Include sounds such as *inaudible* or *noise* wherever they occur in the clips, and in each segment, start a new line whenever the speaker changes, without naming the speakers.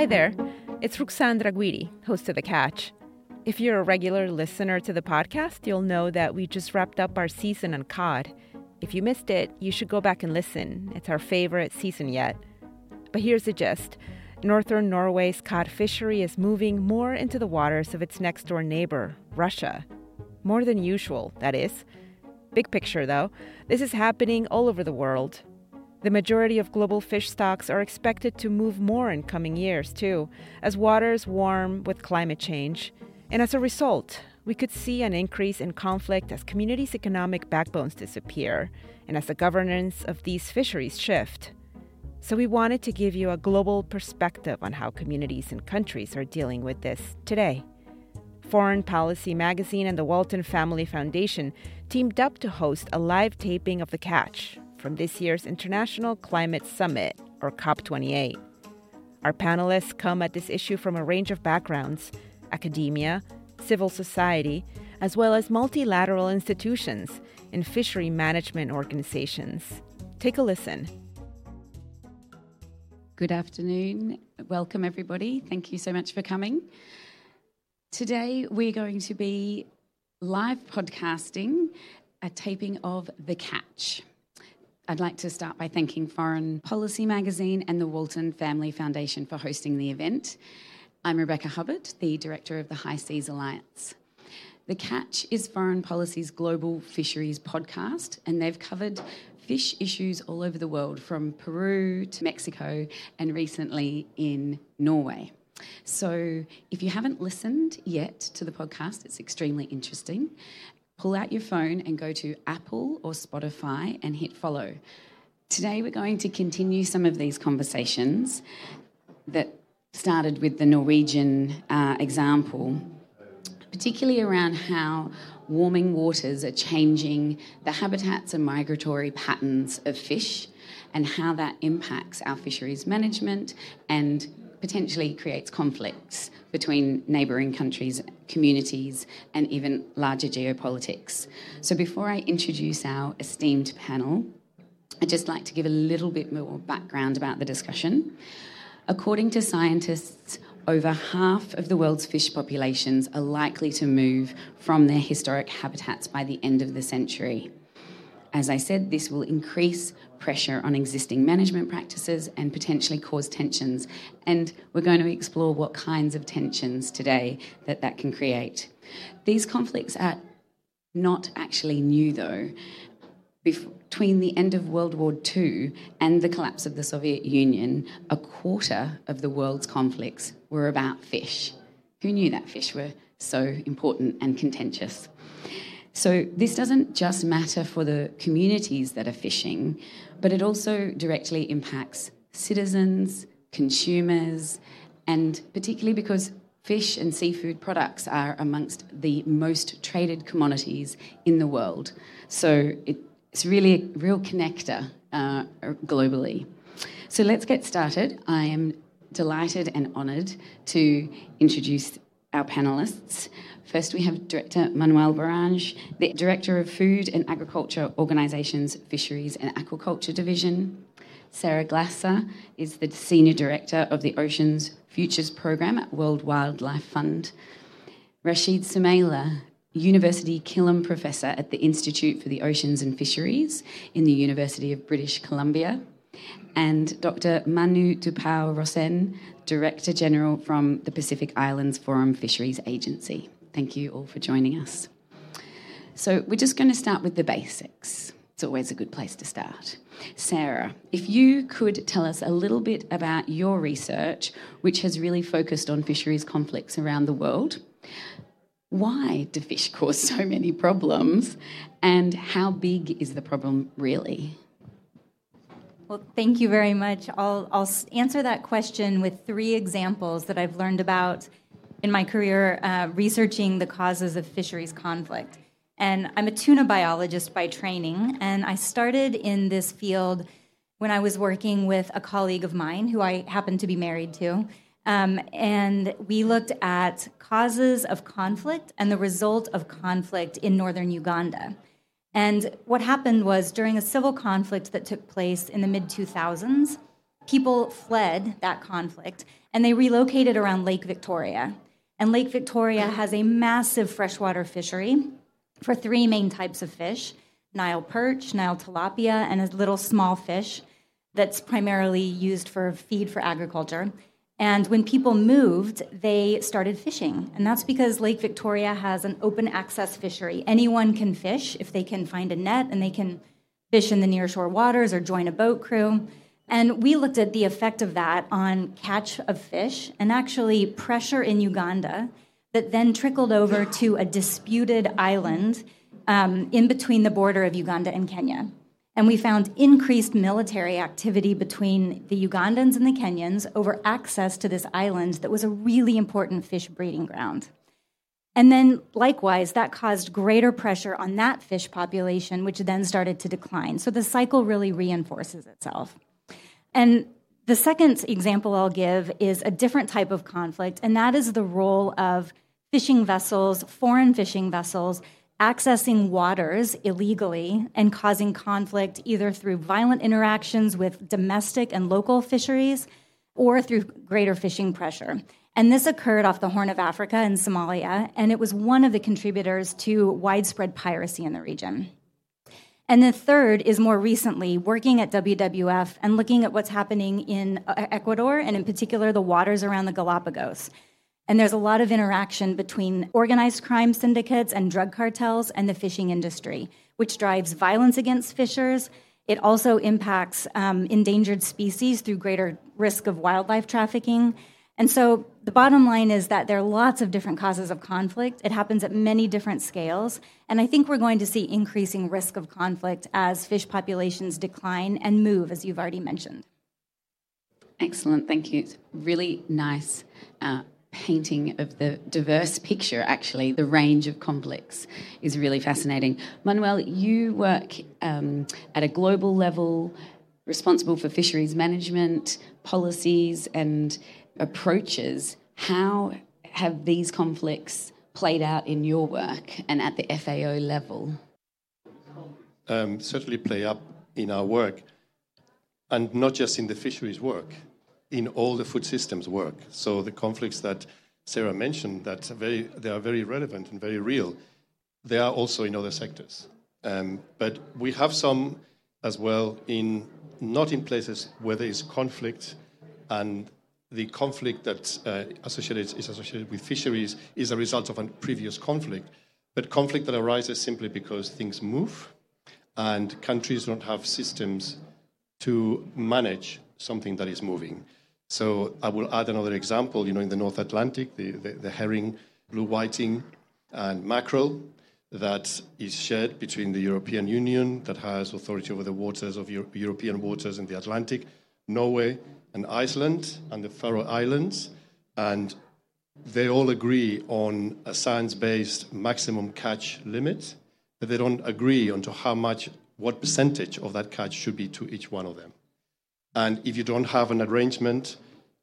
Hi there. It's Ruxandra Guidi, host of The Catch. If you're a regular listener to the podcast, you'll know that we just wrapped up our season on cod. If you missed it, you should go back and listen. It's our favorite season yet. But here's the gist Northern Norway's cod fishery is moving more into the waters of its next door neighbor, Russia. More than usual, that is. Big picture, though, this is happening all over the world. The majority of global fish stocks are expected to move more in coming years, too, as waters warm with climate change. And as a result, we could see an increase in conflict as communities' economic backbones disappear and as the governance of these fisheries shift. So, we wanted to give you a global perspective on how communities and countries are dealing with this today. Foreign Policy Magazine and the Walton Family Foundation teamed up to host a live taping of The Catch, from this year's International Climate Summit, or COP28. Our panelists come at this issue from a range of backgrounds academia, civil society, as well as multilateral institutions and fishery management organizations. Take a listen.
Good afternoon. Welcome, everybody. Thank you so much for coming. Today, we're going to be live podcasting a taping of The Catch. I'd like to start by thanking Foreign Policy Magazine and the Walton Family Foundation for hosting the event. I'm Rebecca Hubbard, the Director of the High Seas Alliance. The Catch is Foreign Policy's global fisheries podcast, and they've covered fish issues all over the world, from Peru to Mexico, and recently in Norway. So, if you haven't listened yet to the podcast, it's extremely interesting pull out your phone and go to Apple or Spotify and hit follow. Today, we're going to continue some of these conversations that started with the Norwegian uh, example, particularly around how warming waters are changing the habitats and migratory patterns of fish and how that impacts our fisheries management and potentially creates conflicts between neighbouring countries, communities, and even larger geopolitics. So, before I introduce our esteemed panel, I'd just like to give a little bit more background about the discussion. According to scientists, over half of the world's fish populations are likely to move from their historic habitats by the end of the century. As I said, this will increase pressure on existing management practices and potentially cause tensions. And we're going to explore what kinds of tensions today that that can create. These conflicts are not actually new, though. Between the end of World War II and the collapse of the Soviet Union, a quarter of the world's conflicts were about fish. Who knew that fish were so important and contentious? So, this doesn't just matter for the communities that are fishing, but it also directly impacts citizens, consumers, and particularly because fish and seafood products are amongst the most traded commodities in the world. So, it, it's really a real connector uh, globally. So, let's get started. I am delighted and honoured to introduce our panelists. First, we have Director Manuel Barange, the Director of Food and Agriculture Organisations, Fisheries and Aquaculture Division. Sarah Glaser is the Senior Director of the Oceans Futures Programme at World Wildlife Fund. Rashid Sumaila, University Killam Professor at the Institute for the Oceans and Fisheries in the University of British Columbia. And Dr. Manu Tupou Rosen, Director General from the Pacific Islands Forum Fisheries Agency. Thank you all for joining us. So, we're just going to start with the basics. It's always a good place to start. Sarah, if you could tell us a little bit about your research, which has really focused on fisheries conflicts around the world. Why do fish *laughs* cause so many problems, and how big is the problem really?
Well, thank you very much. I'll, I'll answer that question with three examples that I've learned about in my career uh, researching the causes of fisheries conflict. And I'm a tuna biologist by training, and I started in this field when I was working with a colleague of mine who I happen to be married to. Um, and we looked at causes of conflict and the result of conflict in northern Uganda. And what happened was during a civil conflict that took place in the mid 2000s, people fled that conflict and they relocated around Lake Victoria. And Lake Victoria has a massive freshwater fishery for three main types of fish Nile perch, Nile tilapia, and a little small fish that's primarily used for feed for agriculture. And when people moved, they started fishing. And that's because Lake Victoria has an open access fishery. Anyone can fish if they can find a net and they can fish in the nearshore waters or join a boat crew. And we looked at the effect of that on catch of fish and actually pressure in Uganda that then trickled over to a disputed island um, in between the border of Uganda and Kenya. And we found increased military activity between the Ugandans and the Kenyans over access to this island that was a really important fish breeding ground. And then, likewise, that caused greater pressure on that fish population, which then started to decline. So the cycle really reinforces itself. And the second example I'll give is a different type of conflict, and that is the role of fishing vessels, foreign fishing vessels, accessing waters illegally and causing conflict either through violent interactions with domestic and local fisheries or through greater fishing pressure. And this occurred off the Horn of Africa in Somalia, and it was one of the contributors to widespread piracy in the region. And the third is more recently working at WWF and looking at what's happening in Ecuador, and in particular the waters around the Galapagos. And there's a lot of interaction between organized crime syndicates and drug cartels and the fishing industry, which drives violence against fishers. It also impacts um, endangered species through greater risk of wildlife trafficking. And so the bottom line is that there are lots of different causes of conflict. It happens at many different scales. And I think we're going to see increasing risk of conflict as fish populations decline and move, as you've already mentioned.
Excellent, thank you. It's really nice uh, painting of the diverse picture, actually, the range of conflicts is really fascinating. Manuel, you work um, at a global level, responsible for fisheries management, policies, and approaches. How have these conflicts played out in your work and at the FAO level?
Um, certainly play up in our work, and not just in the fisheries work in all the food systems work. So the conflicts that Sarah mentioned that very, they are very relevant and very real. They are also in other sectors. Um, but we have some as well in not in places where there is conflict and the conflict that uh, associated, is associated with fisheries is a result of a previous conflict, but conflict that arises simply because things move and countries don't have systems to manage something that is moving. So I will add another example. You know, in the North Atlantic, the, the, the herring, blue whiting, and mackerel that is shared between the European Union, that has authority over the waters of Euro- European waters in the Atlantic, Norway and Iceland, and the Faroe Islands, and they all agree on a science-based maximum catch limit, but they don't agree on to how much, what percentage of that catch should be to each one of them. And if you don't have an arrangement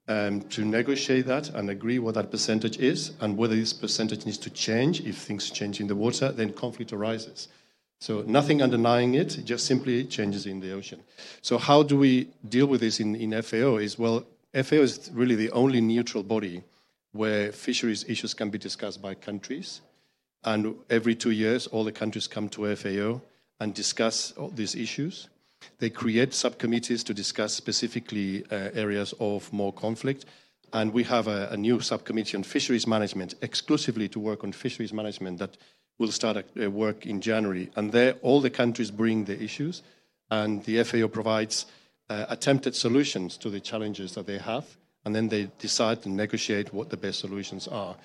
um, to negotiate that and agree what that percentage is and whether this percentage needs to change if things change in the water, then conflict arises. So nothing underlying it, just simply changes in the ocean. So how do we deal with this in, in FAO? Is well, FAO is really the only neutral body where fisheries issues can be discussed by countries. And every two years, all the countries come to FAO and discuss all these issues. They create subcommittees to discuss specifically uh, areas of more conflict. And we have a, a, new subcommittee on fisheries management, exclusively to work on fisheries management, that will start a, work in January. And there, all the countries bring the issues, and the FAO provides uh, attempted solutions to the challenges that they have, and then they decide and negotiate what the best solutions are.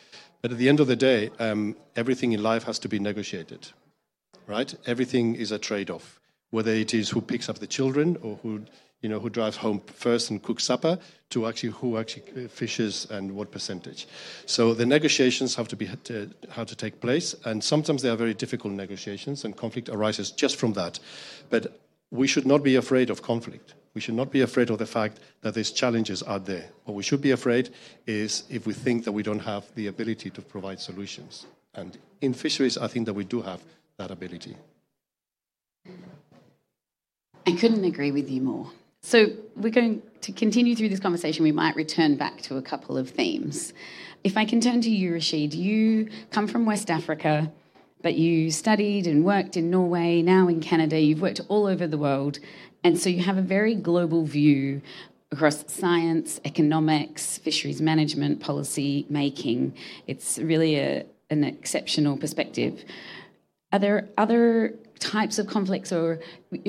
But at the end of the day, um, everything in life has to be negotiated, right? Everything is a trade off whether it is who picks up the children or who you know who drives home first and cooks supper to actually who actually uh, fishes and what percentage. So the negotiations have to be uh, to, how to take place and sometimes they are very difficult negotiations and conflict arises just from that. But we should not be afraid of conflict. We should not be afraid of the fact that these challenges are there. What we should be afraid is if we think that we don't have the ability to provide solutions. And in fisheries i think that we do have that ability
I couldn't agree with you more. So we're going to continue through this conversation, we might return back to a couple of themes. If I can turn to you, Rashid, you come from West Africa, but you studied and worked in Norway, now in Canada, you've worked all over the world, and so you have a very global view across science, economics, fisheries management, policy making. It's really a, an exceptional perspective. Are there other types of conflicts, or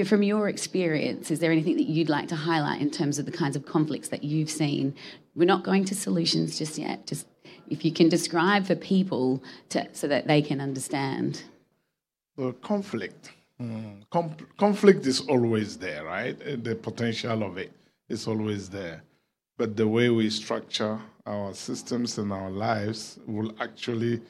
from your experience, is there anything that you'd like to highlight in terms of the kinds of conflicts that you've seen? We're not going to solutions just yet. Just if you can describe for people to, so that they can understand.
The conflict. Mm, conflict is always there, right? The potential of it is always there. But the way we structure our systems and our lives will actually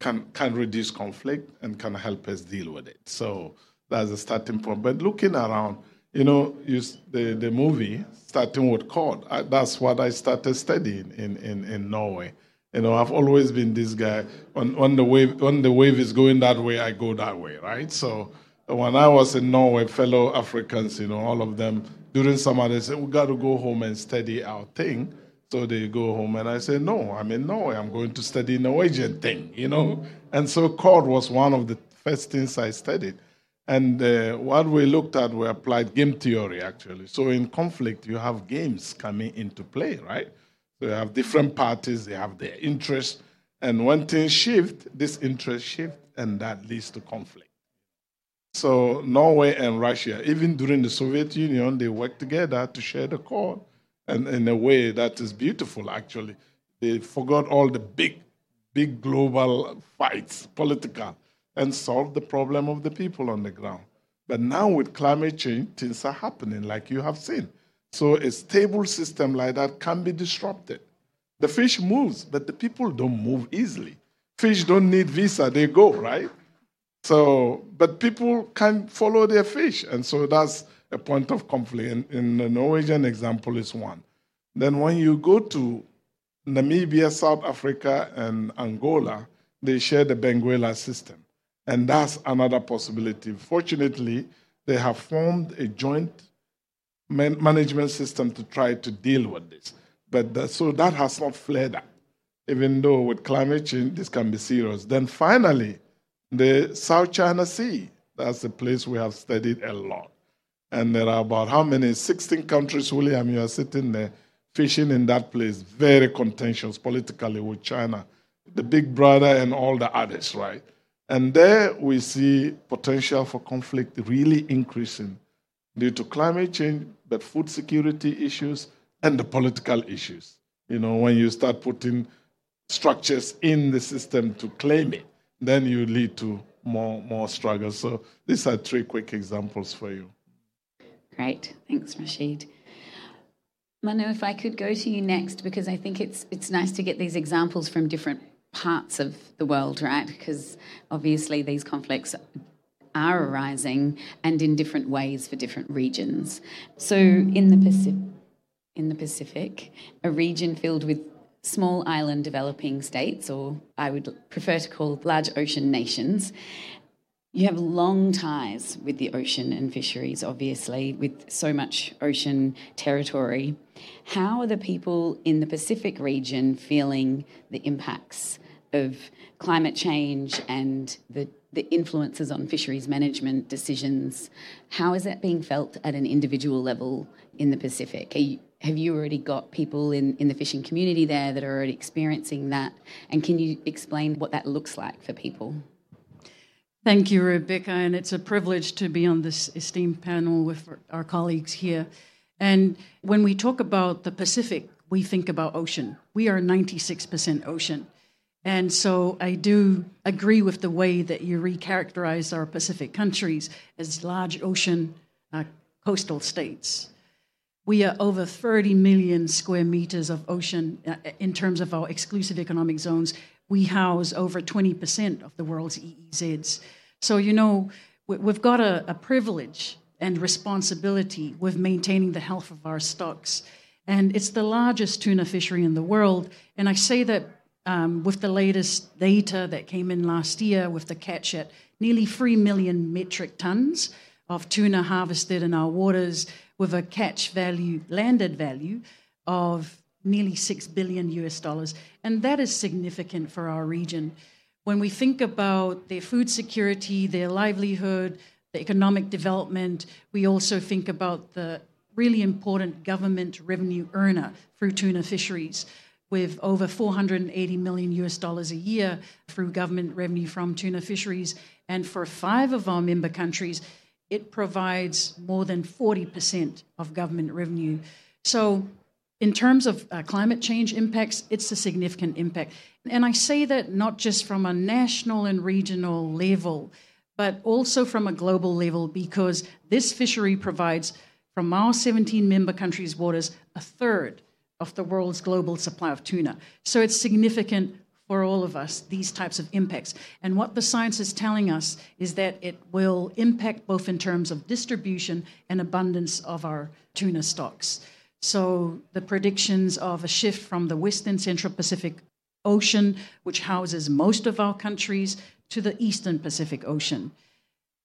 can can reduce conflict and can help us deal with it. So that's a starting point. But looking around, you know, you, the the movie starting with Cod. I, that's what I started studying in, in, in Norway. You know, I've always been this guy. On when the wave when the wave is going that way, I go that way, right? So when I was in Norway, fellow Africans, you know, all of them during summer they said we got to go home and study our thing. So they go home, and I say, No, I'm in Norway. I'm going to study Norwegian thing, you know. And so Cod was one of the first things I studied. And uh, what we looked at, we applied game theory actually. So in conflict, you have games coming into play, right? So you have different parties, they have their interests, and when things shift, this interest shift, and that leads to conflict. So Norway and Russia, even during the Soviet Union, they worked together to share the Cod and in a way that is beautiful, actually. They forgot all the big, big global fights, political, and solved the problem of the people on the ground. But now with climate change, things are happening, like you have seen. So a stable system like that can be disrupted. The fish moves, but the people don't move easily. Fish don't need visa, they go, right? So, but people can follow their fish, and so that's a point of conflict. In, in the Norwegian example is one. Then when you go to Namibia, South Africa, and Angola, they share the Benguela system. And that's another possibility. Fortunately, they have formed a joint man- management system to try to deal with this. But that, so that has not flared up, even though with climate change, this can be serious. Then finally, the South China Sea, that's a place we have studied a lot. And there are about how many? 16 countries, William, you are sitting there fishing in that place. Very contentious politically with China, the big brother and all the others, right? And there we see potential for conflict really increasing due to climate change, but food security issues and the political issues. You know, when you start putting structures in the system to claim it, then you lead to more more struggles. So these are three quick examples for you.
Great, thanks, Rashid. Manu, if I could go to you next, because I think it's it's nice to get these examples from different parts of the world, right? Because obviously these conflicts are arising and in different ways for different regions. So in the Pacific, in the Pacific, a region filled with small island developing states, or I would prefer to call large ocean nations, you have long ties with the ocean and fisheries, obviously, with so much ocean territory. How are the people in the Pacific region feeling the impacts of climate change and the, the influences on fisheries management decisions? How is that being felt at an individual level in the Pacific? You, have you already got people in, in the fishing community there that are already experiencing that? And can you explain what that looks like for people?
Thank you, Rebecca, and it's a privilege to be on this esteemed panel with our colleagues here. And when we talk about the Pacific, we think about ocean. We are 96% ocean. And so I do agree with the way that you recharacterize our Pacific countries as large ocean uh, coastal states. We are over 30 million square meters of ocean uh, in terms of our exclusive economic zones. We house over 20% of the world's EEZs. So, you know, we've got a, a privilege and responsibility with maintaining the health of our stocks. And it's the largest tuna fishery in the world. And I say that um, with the latest data that came in last year with the catch at nearly 3 million metric tons of tuna harvested in our waters with a catch value, landed value of nearly 6 billion US dollars. And that is significant for our region. When we think about their food security, their livelihood, the economic development, we also think about the really important government revenue earner through tuna fisheries with over 480 million US dollars a year through government revenue from tuna fisheries. And for five of our member countries, it provides more than 40% of government revenue. So, in terms of uh, climate change impacts, it's a significant impact. And I say that not just from a national and regional level, but also from a global level, because this fishery provides, from our 17 member countries' waters, a third of the world's global supply of tuna. So it's significant for all of us, these types of impacts. And what the science is telling us is that it will impact both in terms of distribution and abundance of our tuna stocks. So the predictions of a shift from the Western Central Pacific Ocean, which houses most of our countries, to the Eastern Pacific Ocean.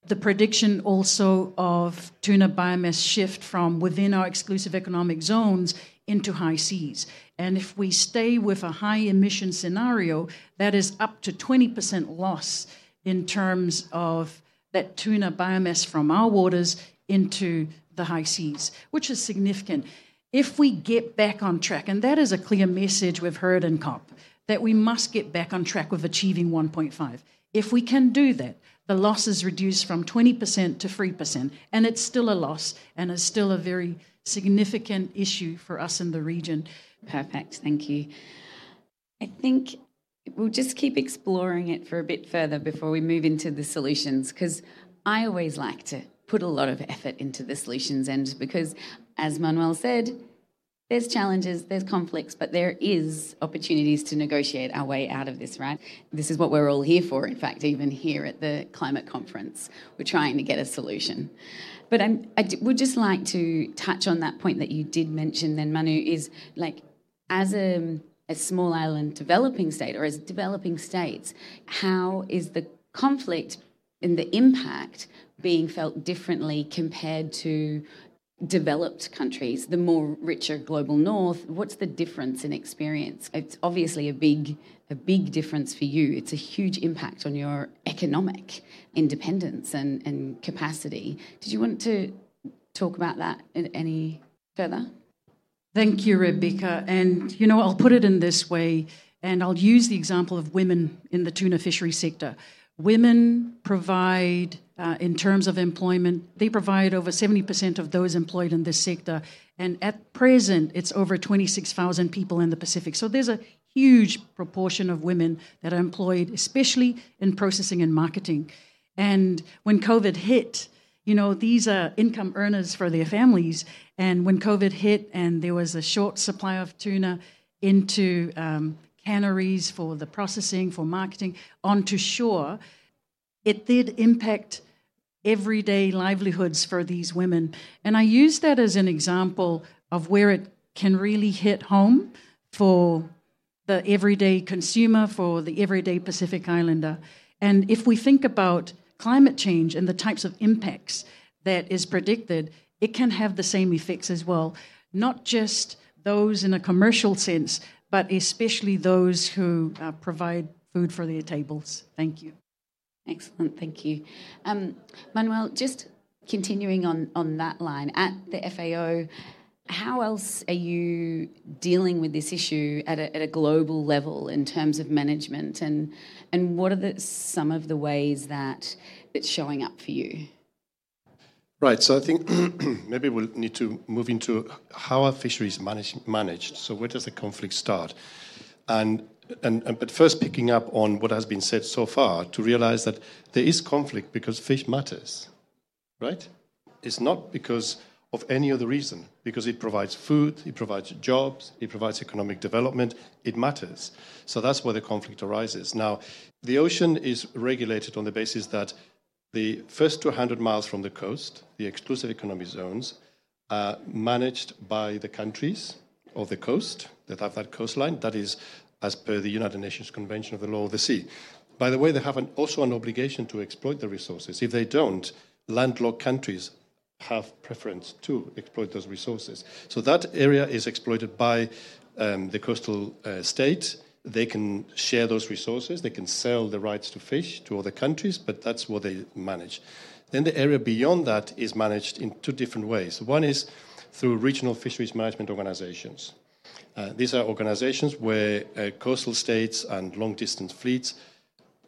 The prediction also of tuna biomass shift from within our exclusive economic zones into high seas. And if we stay with a high emission scenario, that is up to 20% loss in terms of that tuna biomass from our waters into the high seas, which is significant. If we get back on track, and that is a clear message we've heard in COP, that we must get back on track with achieving 1.5. If we can do that, the loss is reduced from 20% to 3%, and it's still a loss and is still a very significant issue for us in the region.
Perfect, thank you. I think we'll just keep exploring it for a bit further before we move into the solutions because I always like to put a lot of effort into the solutions end because, as Manuel said, there's challenges, there's conflicts, but there is opportunities to negotiate our way out of this, right? This is what we're all here for, in fact, even here at the climate conference. We're trying to get a solution. But I'm, I would just like to touch on that point that you did mention then, Manu, is like as a, a small island developing state or as developing states, how is the conflict and the impact being felt differently compared to developed countries, the more richer global north, what's the difference in experience? It's obviously a big a big difference for you. It's a huge impact on your economic independence and, and capacity. Did you want to talk about that any further?
Thank you, Rebecca. And you know, I'll put it in this way, and I'll use the example of women in the tuna fishery sector. Women provide uh, in terms of employment. They provide over 70% of those employed in this sector. And at present, it's over 26,000 people in the Pacific. So there's a huge proportion of women that are employed, especially in processing and marketing. And when COVID hit, you know, these are income earners for their families. And when COVID hit and there was a short supply of tuna into um, canneries for the processing, for marketing, onto shore, it did impact everyday livelihoods for these women. And I use that as an example of where it can really hit home for the everyday consumer, for the everyday Pacific Islander. And if we think about climate change and the types of impacts that is predicted, it can have the same effects as well. Not just those in a commercial sense, but especially those who uh, provide food for their tables. Thank you.
Excellent, thank you. Um, Manuel, just continuing on, on that line, at the FAO, how else are you dealing with this issue at a, at a global level in terms of management, and, and what are the, some of the ways that it's showing up for you?
Right, so I think *clears throat* maybe we'll need to move into how are fisheries managed. managed. So, where does the conflict start? And and, and, but first picking up on what has been said so far to realize that there is conflict because fish matters, right? It's not because of any other reason, because it provides food, it provides jobs, it provides economic development, it matters. So that's where the conflict arises. Now, the ocean is regulated on the basis that the first 200 miles from the coast, the exclusive economic zones, are managed by the countries of the coast that have that coastline. That is as per the United Nations Convention of the Law of the Sea. By the way, they have an, also an obligation to exploit the resources. If they don't, landlocked countries have preference to exploit those resources. So that area is exploited by um, the coastal uh, state. They can share those resources. They can sell the rights to fish to other countries, but that's what they manage. Then the area beyond that is managed in two different ways. One is through regional fisheries management organizations. Uh, these are organizations where uh, coastal states and long distance fleets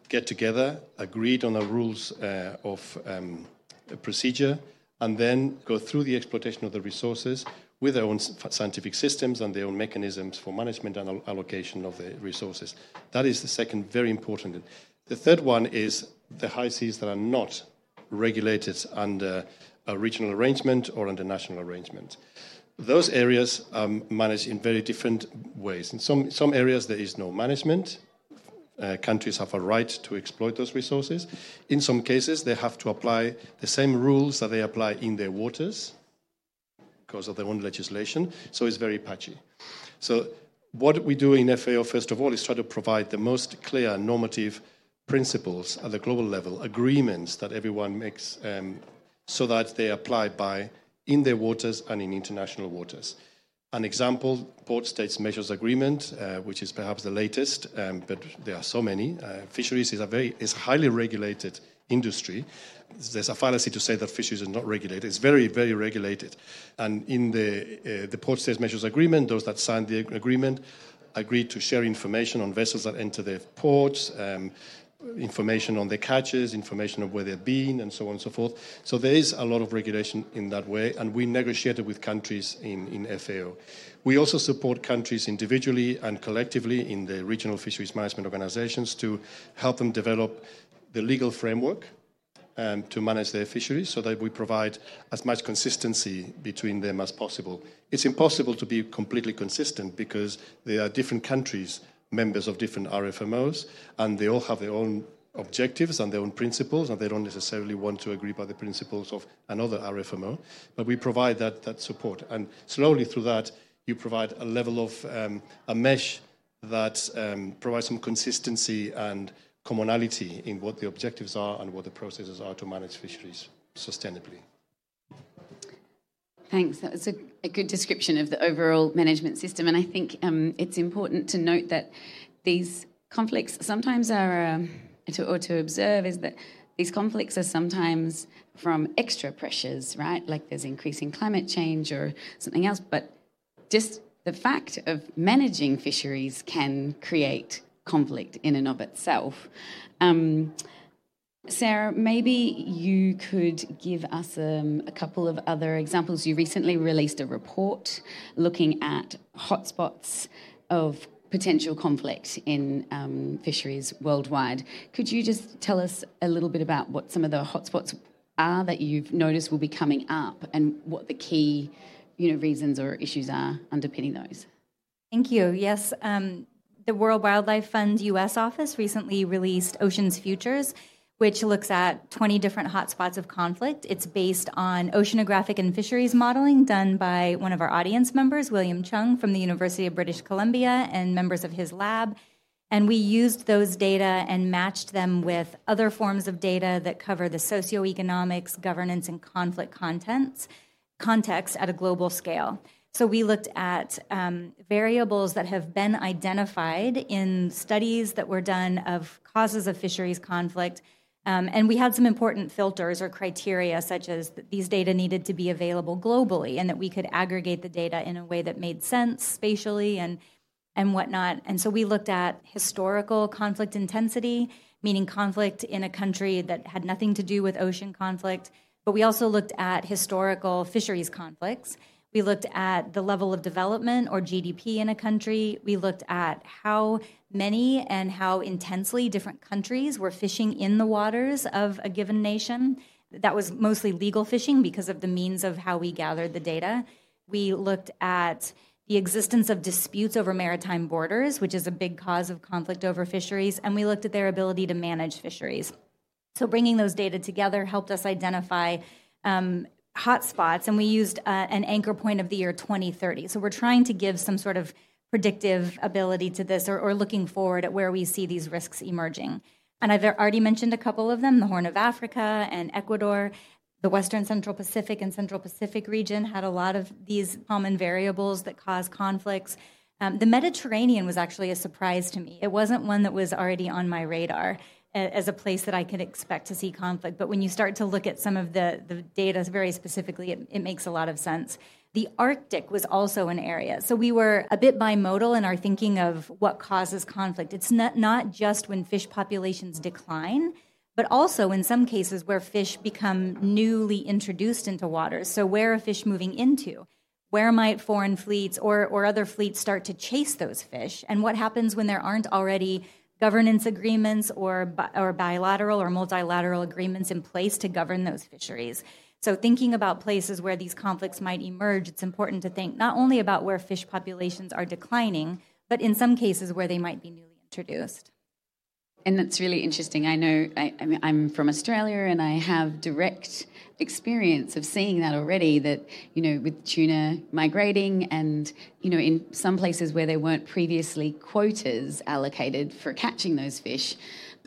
get together, agreed on the rules uh, of um, procedure, and then go through the exploitation of the resources with their own scientific systems and their own mechanisms for management and allocation of the resources. That is the second very important. The third one is the high seas that are not regulated under a regional arrangement or under national arrangement. Those areas are managed in very different ways. In some, some areas, there is no management. Uh, countries have a right to exploit those resources. In some cases, they have to apply the same rules that they apply in their waters because of their own legislation. So it's very patchy. So, what we do in FAO, first of all, is try to provide the most clear normative principles at the global level, agreements that everyone makes um, so that they apply by in their waters and in international waters. An example, Port States Measures Agreement, uh, which is perhaps the latest, um, but there are so many. Uh, fisheries is a very is highly regulated industry. There's a fallacy to say that fisheries is not regulated. It's very, very regulated. And in the uh, the Port States Measures Agreement, those that signed the agreement agreed to share information on vessels that enter their ports, um, information on their catches, information of where they've been, and so on and so forth. So there is a lot of regulation in that way, and we negotiated with countries in, in FAO. We also support countries individually and collectively in the regional fisheries management organizations to help them develop the legal framework um, to manage their fisheries so that we provide as much consistency between them as possible. It's impossible to be completely consistent because there are different countries members of different RFMOs, and they all have their own objectives and their own principles, and they don't necessarily want to agree by the principles of another RFMO. But we provide that, that support. And slowly through that, you provide a level of um, a mesh that um, provides some consistency and commonality in what the objectives are and what the processes are to manage fisheries sustainably.
Thanks. That was a, a, good description of the overall management system. And I think um, it's important to note that these conflicts sometimes are, um, to, or to observe, is that these conflicts are sometimes from extra pressures, right? Like there's increasing climate change or something else. But just the fact of managing fisheries can create conflict in and of itself. Um, Sarah, maybe you could give us um, a couple of other examples. You recently released a report looking at hotspots of potential conflict in um, fisheries worldwide. Could you just tell us a little bit about what some of the hotspots are that you've noticed will be coming up and what the key you know, reasons or issues are underpinning those?
Thank you. Yes, um, the World Wildlife Fund US office recently released Oceans Futures which looks at 20 different hotspots of conflict. It's based on oceanographic and fisheries modeling done by one of our audience members, William Cheung from the University of British Columbia, and members of his lab. And we used those data and matched them with other forms of data that cover the socioeconomics, governance, and conflict contents, context at a global scale. So we looked at um, variables that have been identified in studies that were done of causes of fisheries conflict um, and we had some important filters or criteria, such as that these data needed to be available globally and that we could aggregate the data in a way that made sense spatially and, and whatnot. And so we looked at historical conflict intensity, meaning conflict in a country that had nothing to do with ocean conflict. But we also looked at historical fisheries conflicts. We looked at the level of development or GDP in a country. We looked at how many and how intensely different countries were fishing in the waters of a given nation. That was mostly legal fishing because of the means of how we gathered the data. We looked at the existence of disputes over maritime borders, which is a big cause of conflict over fisheries, and we looked at their ability to manage fisheries. So, bringing those data together helped us identify um, hotspots, and we used uh, an anchor point of the year 2030. So we're trying to give some sort of predictive ability to this or, or looking forward at where we see these risks emerging. And I've already mentioned a couple of them the Horn of Africa and Ecuador. The Western Central Pacific and Central Pacific region had a lot of these common variables that cause conflicts. Um, the Mediterranean was actually a surprise to me. It wasn't one that was already on my radar as a place that I could expect to see conflict. But when you start to look at some of the, the data very specifically, it, it makes a lot of sense. The Arctic was also an area. So we were a bit bimodal in our thinking of what causes conflict. It's not, not just when fish populations decline, but also in some cases where fish become newly introduced into waters. So where are fish moving into? Where might foreign fleets or, or other fleets start to chase those fish? And what happens when there aren't already governance agreements or, or bilateral or multilateral agreements in place to govern those fisheries. So, thinking about places where these conflicts might emerge, it's important to think not only about where fish populations are declining, but in some cases where they might be newly introduced
and that's really interesting. I know I, I mean, I'm from Australia and I have direct experience of seeing that already that, you know, with tuna migrating and, you know, in some places where there weren't previously quotas allocated for catching those fish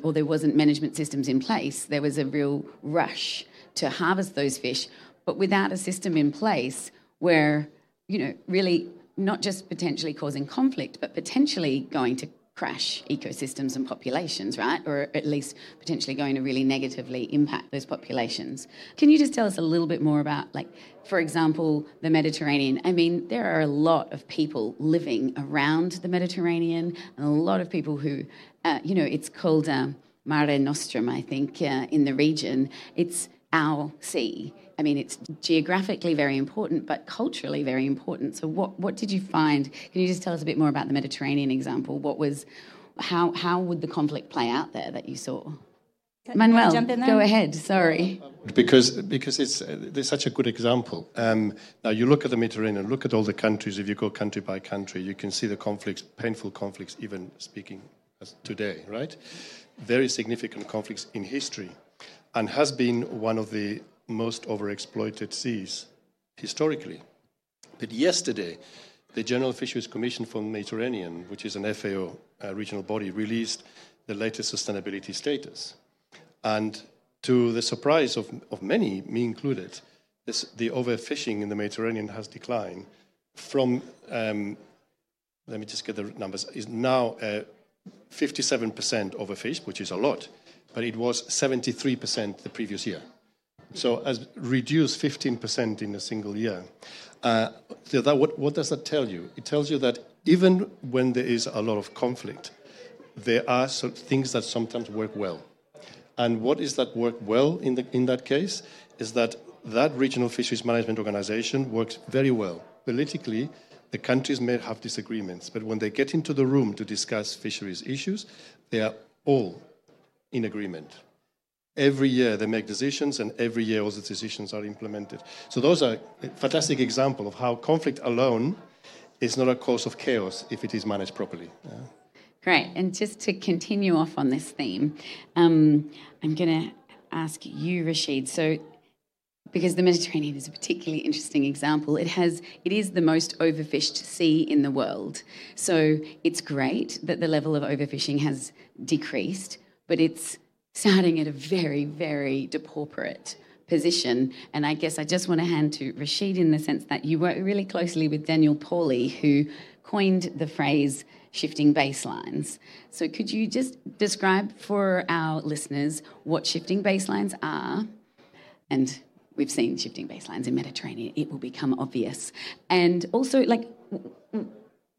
or there wasn't management systems in place, there was a real rush to harvest those fish. But without a system in place where, you know, really not just potentially causing conflict, but potentially going to crash ecosystems and populations, right? Or at least potentially going to really negatively impact those populations. Can you just tell us a little bit more about, like, for example, the Mediterranean? I mean, there are a lot of people living around the Mediterranean and a lot of people who, uh, you know, it's called uh, Mare Nostrum, I think, uh, in the region. It's our sea. I mean, it's geographically very important, but culturally very important. So, what, what did you find? Can you just tell us a bit more about the Mediterranean example? What was, how, how would the conflict play out there that you saw? Manuel, go ahead. Sorry.
Because because it's uh, such a good example. Um, now you look at the Mediterranean, look at all the countries. If you go country by country, you can see the conflicts, painful conflicts, even speaking today, right? Very significant conflicts in history and has been one of the most overexploited seas historically. But yesterday, the General Fisheries Commission for the Mediterranean, which is an FAO uh, regional body, released the latest sustainability status. And to the surprise of, of many, me included, this, the overfishing in the Mediterranean has declined from, um, let me just get the numbers, is now uh, 57% overfished, which is a lot, but it was 73% the previous year. So, as reduced 15% in a single year. Uh, that, what, what does that tell you? It tells you that even when there is a lot of conflict, there are some things that sometimes work well. And what is that work well in, the, in that case is that that regional fisheries management organization works very well. Politically, the countries may have disagreements, but when they get into the room to discuss fisheries issues, they are all in agreement. Every year they make decisions, and every year all the decisions are implemented. So those are a fantastic example of how conflict alone is not a cause of chaos if it is managed properly. Yeah.
Great. And just to continue off on this theme, um, I'm going to ask you, Rashid. So, because the Mediterranean is a particularly interesting example, it has it is the most overfished sea in the world. So it's great that the level of overfishing has decreased, but it's starting at a very, very depauperate position. And I guess I just want to hand to Rashid in the sense that you work really closely with Daniel Pauly, who coined the phrase shifting baselines. So could you just describe for our listeners what shifting baselines are? And we've seen shifting baselines in Mediterranean, it will become obvious. And also, like,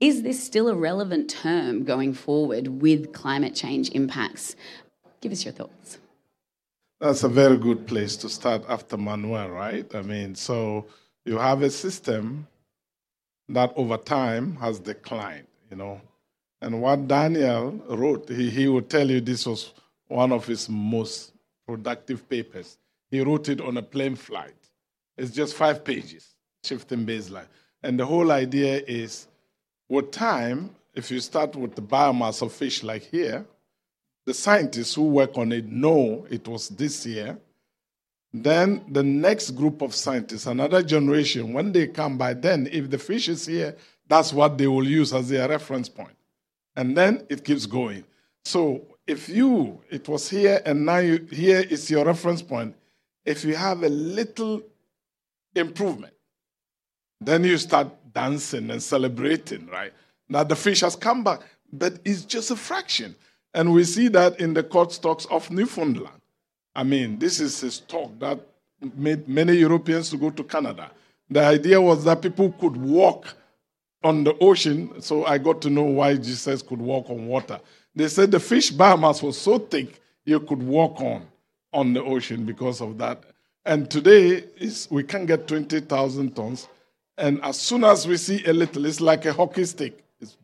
is this still a relevant term going forward with climate change impacts? Give us your thoughts.
That's a very good place to start after Manuel, right? I mean, so you have a system that over time has declined, you know. And what Daniel wrote, he, he would tell you this was one of his most productive papers. He wrote it on a plane flight. It's just five pages, shifting baseline. And the whole idea is with time, if you start with the biomass of fish like here, the scientists who work on it know it was this year. Then the next group of scientists, another generation, when they come by then, if the fish is here, that's what they will use as their reference point. And then it keeps going. So if you, it was here and now you, here is your reference point, if you have a little improvement, then you start dancing and celebrating, right? Now the fish has come back, but it's just a fraction. And we see that in the cod stocks of Newfoundland. I mean, this is a stock that made many Europeans to go to Canada. The idea was that people could walk on the ocean, so I got to know why Jesus could walk on water. They said the fish biomass was so thick you could walk on on the ocean because of that. And today is we can get 20,000 tons. And as soon as we see a little, it's like a hockey stick. It's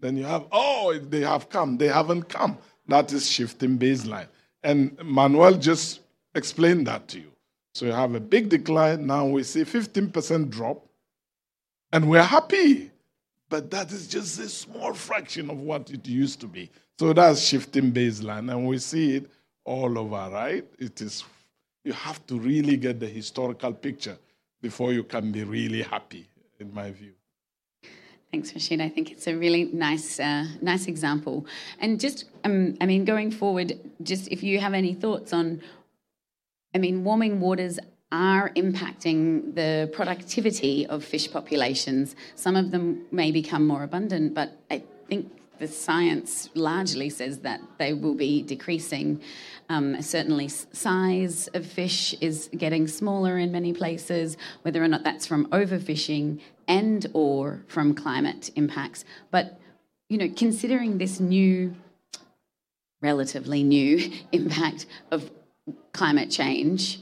then you have, oh, they have come. They haven't come. That is shifting baseline. And Manuel just explained that to you. So you have a big decline. Now we see 15% drop. And we're happy. But that is just a small fraction of what it used to be. So that's shifting baseline. And we see it all over, right? It is, you have to really get the historical picture before you can be really happy, in my view.
Thanks, Rashid. I think it's a really nice, uh, nice example. And just, um, I mean, going forward, just if you have any thoughts on, I mean, warming waters are impacting the productivity of fish populations. Some of them may become more abundant, but I think the science largely says that they will be decreasing. Um, certainly, size of fish is getting smaller in many places. Whether or not that's from overfishing and or from climate impacts, but you know, considering this new, relatively new *laughs* impact of climate change,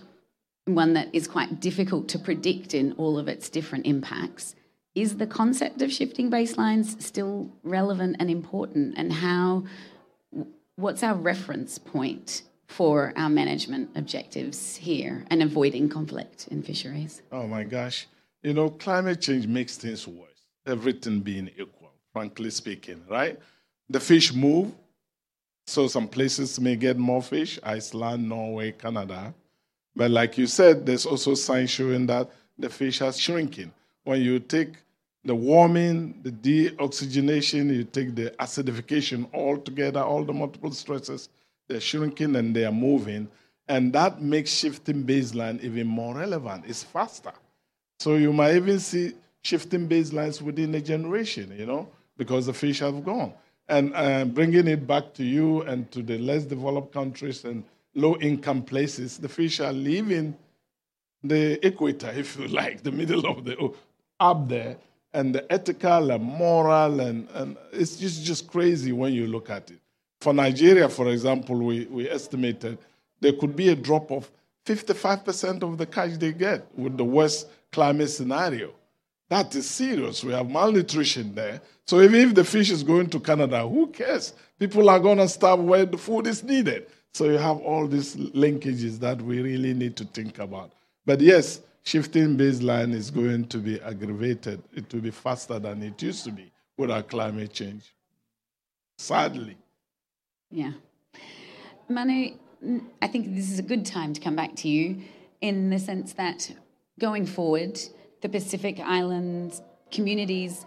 one that is quite difficult to predict in all of its different impacts is the concept of shifting baselines still relevant and important? And how what's our reference point for our management objectives here and avoiding conflict in fisheries?
Oh my gosh. You know climate change makes things worse. Everything being equal frankly speaking right? The fish move so some places may get more fish iceland norway canada. But like you said there's also signs showing that the fish are shrinking. When you take the warming, the deoxygenation, you take the acidification all together, all the multiple stresses, they're shrinking and they are moving. And that makes shifting baseline even more relevant. It's faster. So you might even see shifting baselines within a generation, you know, because the fish have gone. And uh, bringing it back to you and to the less developed countries and low income places, the fish are leaving the equator, if you *laughs* like, the middle of the, up there and the ethical and moral, and, and it's just, just crazy when you look at it. For Nigeria, for example, we, we estimated there could be a drop of 55% of the catch they get with the worst climate scenario. That is serious. We have malnutrition there. So even if the fish is going to Canada, who cares? People are going to starve where the food is needed. So you have all these linkages that we really need to think about. But yes, shifting baseline is going to be aggravated. It will be faster than it used to be with our climate change. Sadly.
Yeah. Manu, I think this is a good time to come back to you in the sense that going forward, the Pacific Islands communities,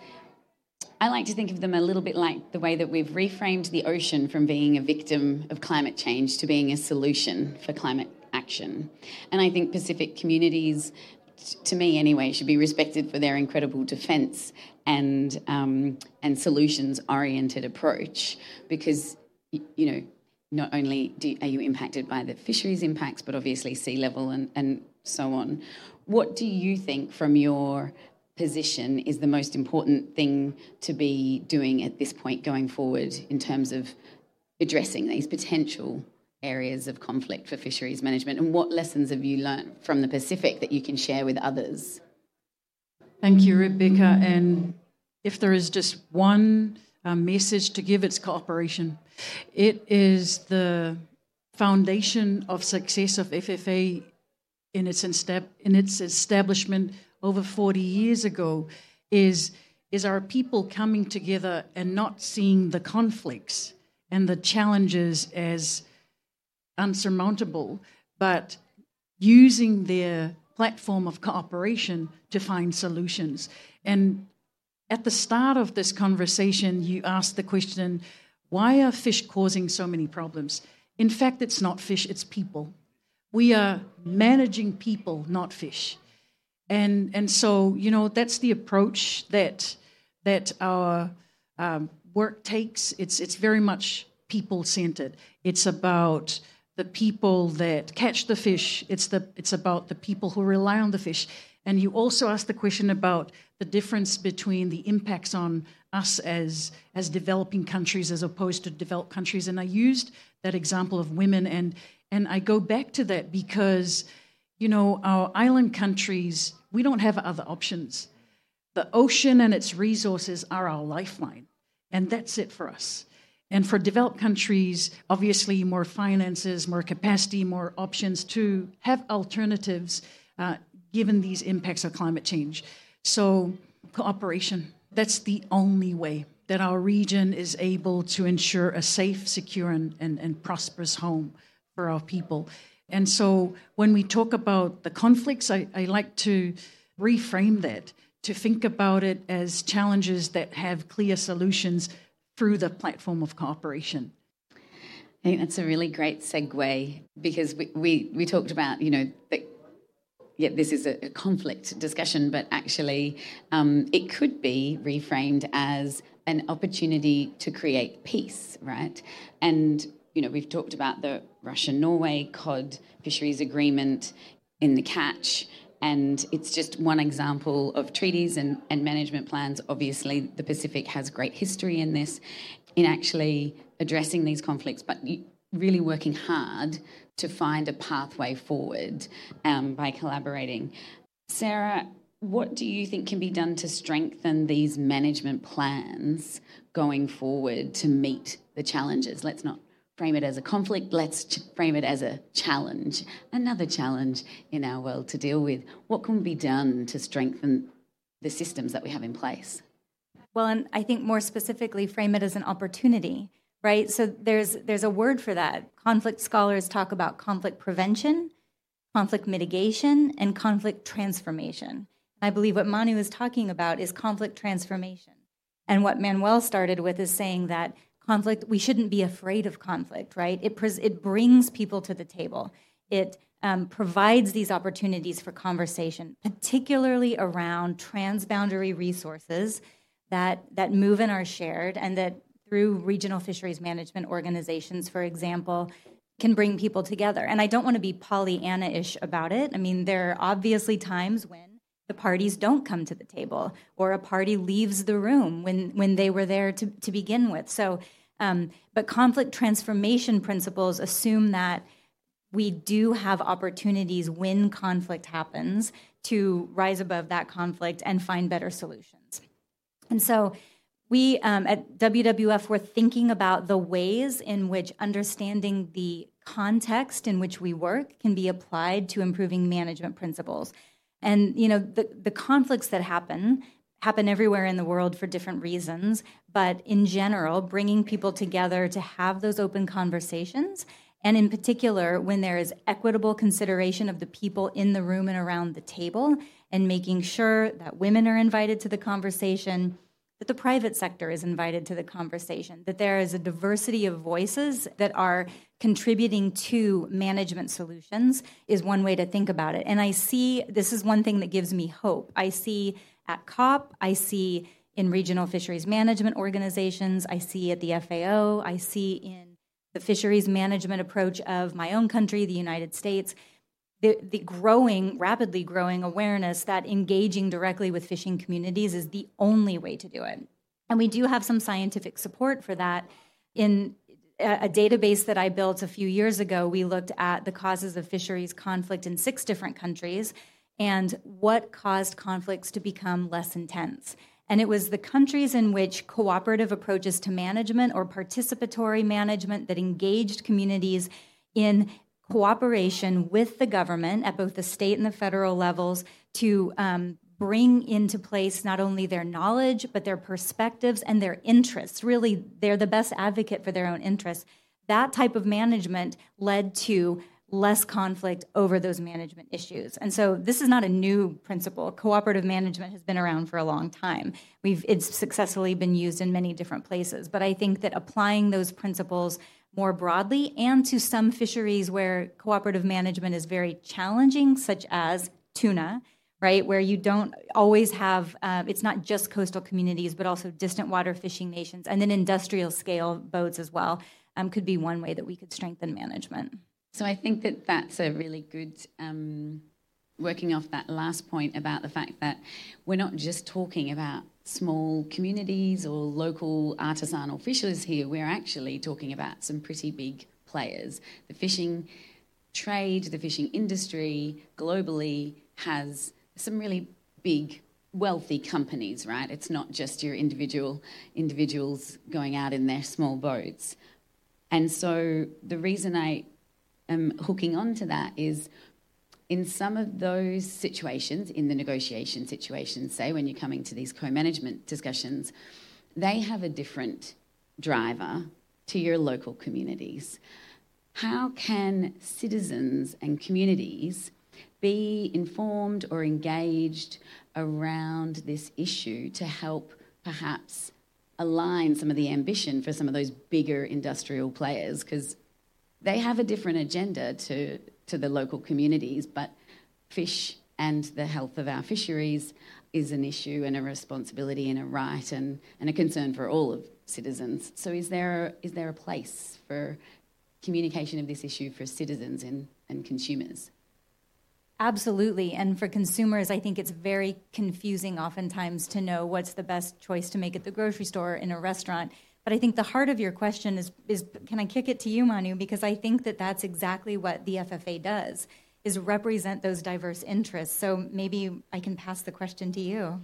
I like to think of them a little bit like the way that we've reframed the ocean from being a victim of climate change to being a solution for climate action. And I think Pacific communities, to me anyway, should be respected for their incredible defence and um, and solutions oriented approach because you know not only do, are you impacted by the fisheries impacts, but obviously sea level and, and so on. What do you think from your position is the most important thing to be doing at this point going forward in terms of addressing these potential areas of conflict for fisheries management and what lessons have you learned from the Pacific that you can share with others?
Thank you, Rebecca. And if there is just one uh, message to give, it's cooperation. It is the foundation of success of FFA in its, in its establishment over 40 years ago is, is our people coming together and not seeing the conflicts and the challenges as unsurmountable, but using their platform of cooperation to find solutions. And at the start of this conversation, you asked the question why are fish causing so many problems? In fact, it's not fish, it's people. We are managing people, not fish. And, and so, you know, that's the approach that, that our um, work takes. It's, it's very much people centered. It's about the people that catch the fish, it's, the, it's about the people who rely on the fish. And you also asked the question about the difference between the impacts on us as, as developing countries as opposed to developed countries. And I used that example of women, and, and I go back to that because, you know, our island countries, we don't have other options. The ocean and its resources are our lifeline, and that's it for us. And for developed countries, obviously, more finances, more capacity, more options to have alternatives uh, given these impacts of climate change. So, cooperation, that's the only way that our region is able to ensure a safe, secure, and, and, and prosperous home for our people. And so, when we talk about the conflicts, I, I like to reframe that to think about it as challenges that have clear solutions through the platform of cooperation.
I think that's a really great segue because we, we, we talked about, you know, that yeah, this is a, conflict discussion, but actually um, it could be reframed as an opportunity to create peace, right? And, you know, we've talked about the Russia Norway cod fisheries agreement in the catch. And it's just one example of treaties and, and management plans. Obviously, the Pacific has great history in this, in actually addressing these conflicts, but really working hard to find a pathway forward um, by collaborating. Sarah, what do you think can be done to strengthen these management plans going forward to meet the challenges? Let's not frame it as a conflict, let's frame it as a challenge, another challenge in our world to deal with. What can be done to strengthen the systems that we have in place?
Well, and I think more specifically, frame it as an opportunity, right? So there's there's a word for that. Conflict scholars talk about conflict prevention, conflict mitigation, and conflict transformation. I believe what Manu is talking about is conflict transformation. And what Manuel started with is saying that conflict, we shouldn't be afraid of conflict, right? It, pres- it brings people to the table. It um, provides these opportunities for conversation, particularly around transboundary resources that, that move and are shared, and that through regional fisheries management organizations, for example, can bring people together. And I don't want to be Pollyanna ish about it. I mean, there are obviously times when the parties don't come to the table or a party leaves the room when, when they were there to, to begin with. So um, but conflict transformation principles assume that we do have opportunities when conflict happens to rise above that conflict and find better solutions. And so we um, at WWF were thinking about the ways in which understanding the context in which we work can be applied to improving management principles. And you know the, the conflicts that happen happen everywhere in the world for different reasons, but in general, bringing people together to have those open conversations. And in particular, when there is equitable consideration of the people in the room and around the table, and making sure that women are invited to the conversation, that the private sector is invited to the conversation, that there is a diversity of voices that are contributing to management solutions, is one way to think about it. And I see this is one thing that gives me hope. I see at COP, I see in regional fisheries management organizations, I see at the FAO, I see in the fisheries management approach of my own country, the United States, the, the growing, rapidly growing awareness that engaging directly with fishing communities is the only way to do it. And we do have some scientific support for that. In a database that I built a few years ago, we looked at the causes of fisheries conflict in six different countries and what caused conflicts to become less intense. And it was the countries in which cooperative approaches to management or participatory management that engaged communities in cooperation with the government at both the state and the federal levels to um, bring into place not only their knowledge, but their perspectives and their interests. Really, they're the best advocate for their own interests. That type of management led to less conflict over those management issues. And so this is not a new principle. Cooperative management has been around for a long time. We've it's successfully been used in many different places, but I think that applying those principles more broadly and to some fisheries where cooperative management is very challenging, such as tuna, right? Where you don't always have, uh, it's not just coastal communities, but also distant water fishing nations, and then industrial scale boats as well, um, could be one way that we could strengthen management.
So I think that that's a really good. Um, working off that last point about the fact that we're not just talking about small communities or local artisanal fishers here, we're actually talking about some pretty big players. The fishing trade, the fishing industry globally has some really big wealthy companies, right? It's not just your individual individuals going out in their small boats. And so the reason I am hooking on to that is in some of those situations, in the negotiation situations, say when you're coming to these co management discussions, they have a different driver to your local communities. How can citizens and communities be informed or engaged around this issue to help perhaps align some of the ambition for some of those bigger industrial players? Because they have a different agenda to to the local communities, but fish and the health of our fisheries is an issue and a responsibility and a right and, and a concern for all of citizens. So is there, is there a place for communication of this issue for citizens and, and consumers?
Absolutely. And for consumers, I think it's very confusing oftentimes to know what's the best choice to make at the grocery store in a restaurant. But I think the heart of your question is, is can I kick it to you, Manu? Because I think that that's exactly what the FFA does, is represent those diverse interests. So maybe I can pass the question to you.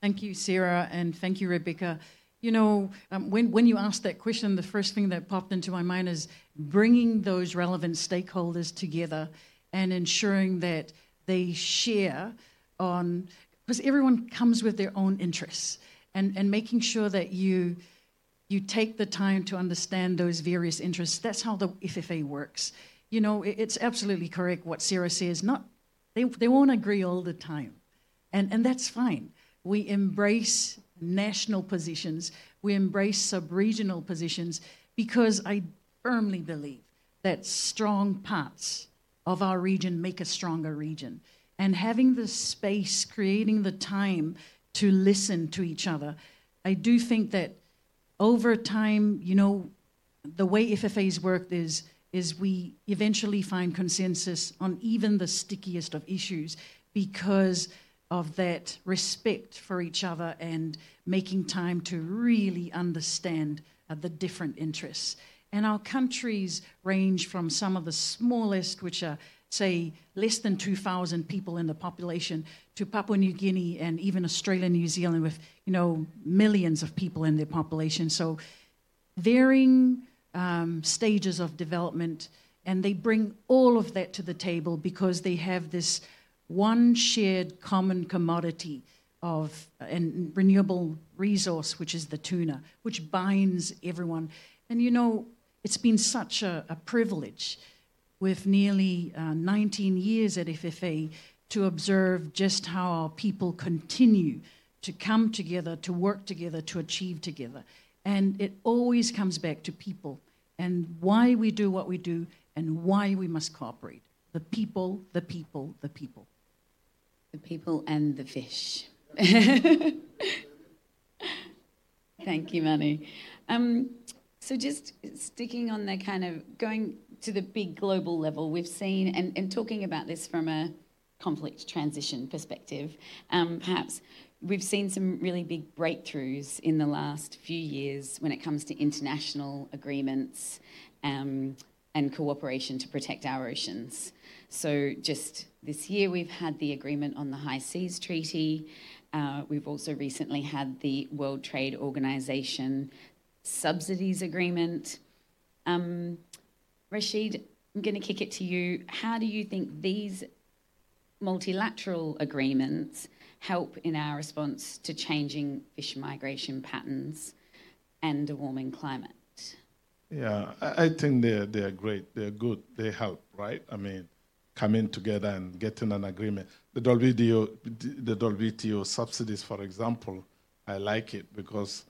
Thank you, Sarah, and thank you, Rebecca. You know, um, when, when you asked that question, the first thing that popped into my mind is bringing those relevant stakeholders together and ensuring that they share on, because everyone comes with their own interests, and, and making sure that you you take the time to understand those various interests. That's how the FFA works. You know, it's absolutely correct what Sarah says. Not they, they won't agree all the time, and and that's fine. We embrace national positions. We embrace sub-regional positions because I firmly believe that strong parts of our region make a stronger region. And having the space, creating the time to listen to each other, I do think that over time, you know, the way FFAs work is is we eventually find consensus on even the stickiest of issues because of that respect for each other and making time to really understand uh, the different interests. And our countries range from some of the smallest, which are say less than 2,000 people in the population to Papua New Guinea and even Australia, New Zealand with, you know, millions of people in their population. So varying um, stages of development and they bring all of that to the table because they have this one shared common commodity of and renewable resource, which is the tuna, which binds everyone. And you know, it's been such a, a privilege with nearly uh, 19 years at FFA to observe just how our people continue to come together, to work together, to achieve together. And it always comes back to people and why we do what we do and why we must cooperate. The people, the people, the people.
The people and the fish. *laughs* Thank you, Manu. Um, so just sticking on the kind of going to the big global level, we've seen, and, and talking about this from a conflict transition perspective, um, perhaps we've seen some really big breakthroughs in the last few years when it comes to international agreements um, and cooperation to protect our oceans. So, just this year, we've had the agreement on the High Seas Treaty. Uh, we've also recently had the World Trade Organization subsidies agreement. Um, Rashid, I'm going to kick it to you. How do you think these multilateral agreements help in our response to changing fish migration patterns and a warming climate?
Yeah, I think they're, they're great. They're good. They help, right? I mean, coming together and getting an agreement. The WTO, the WTO subsidies, for example, I like it because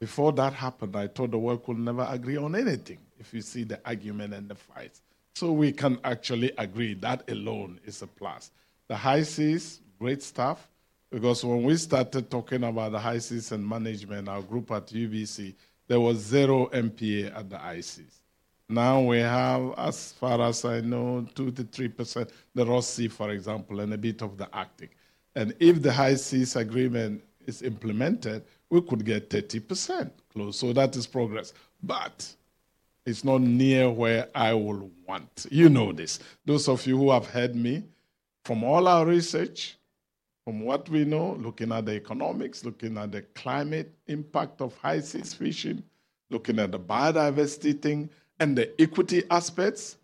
before that happened, I thought the world could never agree on anything if you see the argument and the fights. So we can actually agree that alone is a plus. The high seas, great stuff, because when we started talking about the high seas and management, our group at UBC, there was zero MPA at the high seas. Now we have, as far as I know, two to three percent the Ross Sea, for example, and a bit of the Arctic. And if the high seas agreement is implemented, we could get 30% close. So that is progress. But it's not near where I will want. You know this. Those of you who have heard me, from all our research, from what we know, looking at the economics, looking at the climate impact of high seas fishing, looking at the biodiversity thing, and the equity aspects,